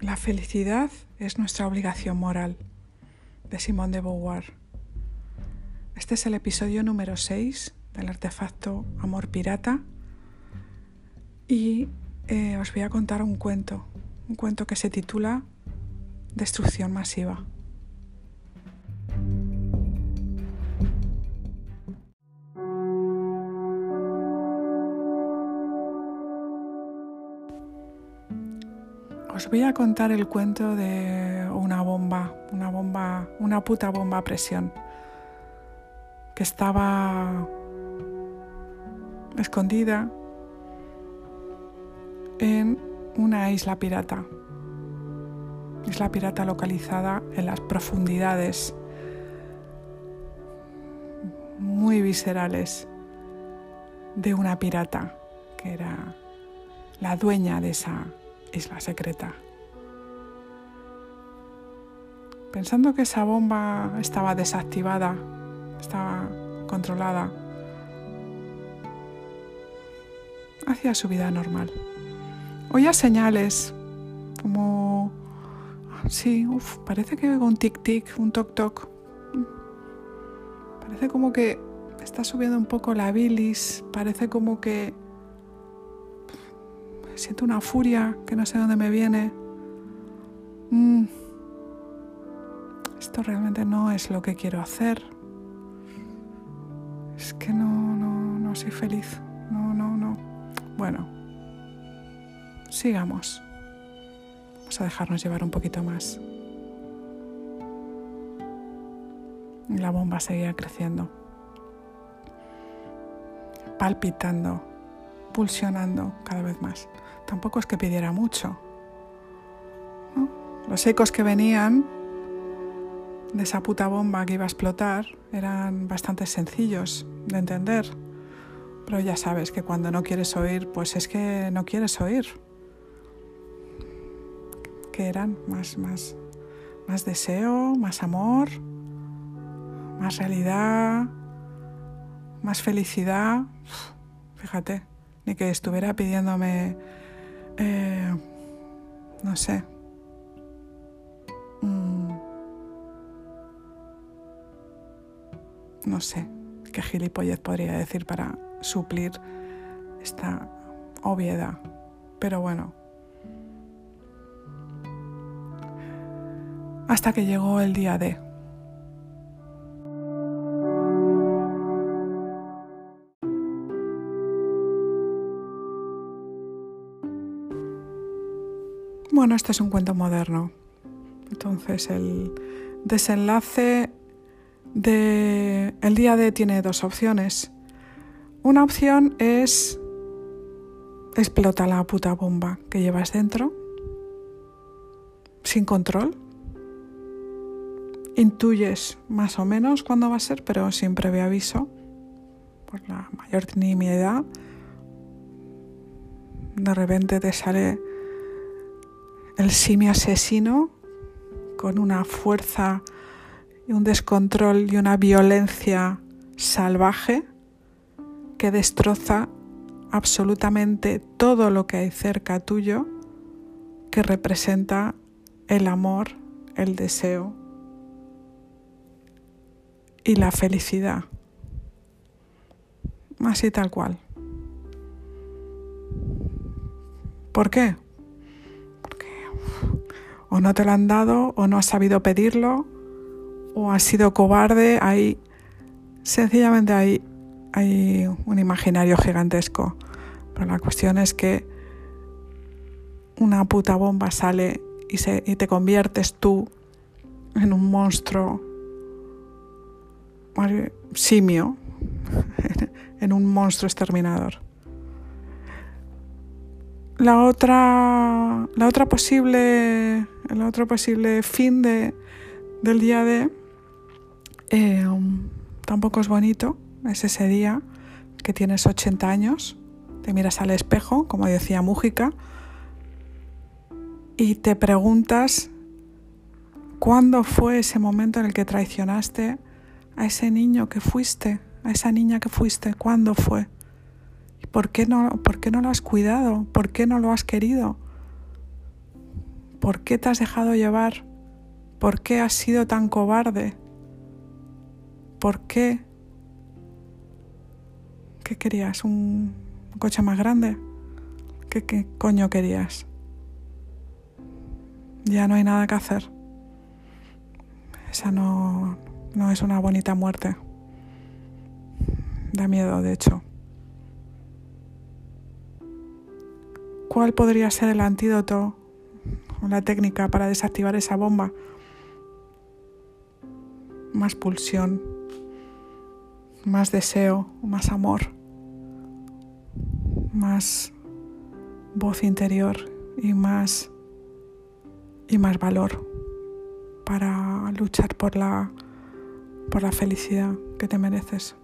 La felicidad es nuestra obligación moral, de Simone de Beauvoir. Este es el episodio número 6 del artefacto Amor Pirata y eh, os voy a contar un cuento, un cuento que se titula Destrucción masiva. Os voy a contar el cuento de una bomba, una bomba, una puta bomba a presión, que estaba escondida en una isla pirata. Isla pirata localizada en las profundidades muy viscerales de una pirata que era la dueña de esa isla secreta. Pensando que esa bomba estaba desactivada, estaba controlada, hacía su vida normal. Oía señales como, sí, parece que un tic-tic, un toc-toc. Parece como que está subiendo un poco la bilis, parece como que siento una furia que no sé dónde me viene. Mm. Esto realmente no es lo que quiero hacer. Es que no, no, no soy feliz. No, no, no. Bueno, sigamos. Vamos a dejarnos llevar un poquito más. La bomba seguía creciendo, palpitando, pulsionando cada vez más tampoco es que pidiera mucho. Los ecos que venían de esa puta bomba que iba a explotar eran bastante sencillos de entender. Pero ya sabes que cuando no quieres oír, pues es que no quieres oír. ¿Qué eran? Más, más, más deseo, más amor, más realidad, más felicidad. Fíjate, ni que estuviera pidiéndome eh, no sé. Mm. no sé qué gilipollez podría decir para suplir esta obviedad. Pero bueno. Hasta que llegó el día de. Bueno, este es un cuento moderno. Entonces el desenlace de el día D tiene dos opciones. Una opción es explota la puta bomba que llevas dentro sin control. Intuyes más o menos cuándo va a ser, pero sin previo aviso, por la mayor nimiedad. De repente te sale el simio asesino con una fuerza y un descontrol y una violencia salvaje que destroza absolutamente todo lo que hay cerca tuyo que representa el amor, el deseo y la felicidad. Así tal cual. ¿Por qué? O no te lo han dado, o no has sabido pedirlo, o has sido cobarde. Hay, sencillamente hay, hay un imaginario gigantesco. Pero la cuestión es que una puta bomba sale y, se, y te conviertes tú en un monstruo simio, en un monstruo exterminador. La otra, la otra posible, el otro posible fin de, del día de eh, tampoco es bonito. Es ese día que tienes 80 años, te miras al espejo, como decía Mújica, y te preguntas cuándo fue ese momento en el que traicionaste a ese niño que fuiste, a esa niña que fuiste, cuándo fue. ¿Por qué, no, ¿Por qué no lo has cuidado? ¿Por qué no lo has querido? ¿Por qué te has dejado llevar? ¿Por qué has sido tan cobarde? ¿Por qué? ¿Qué querías? ¿Un coche más grande? ¿Qué, qué coño querías? Ya no hay nada que hacer. Esa no, no es una bonita muerte. Da miedo, de hecho. ¿Cuál podría ser el antídoto o la técnica para desactivar esa bomba? Más pulsión, más deseo, más amor, más voz interior y más y más valor para luchar por la por la felicidad que te mereces.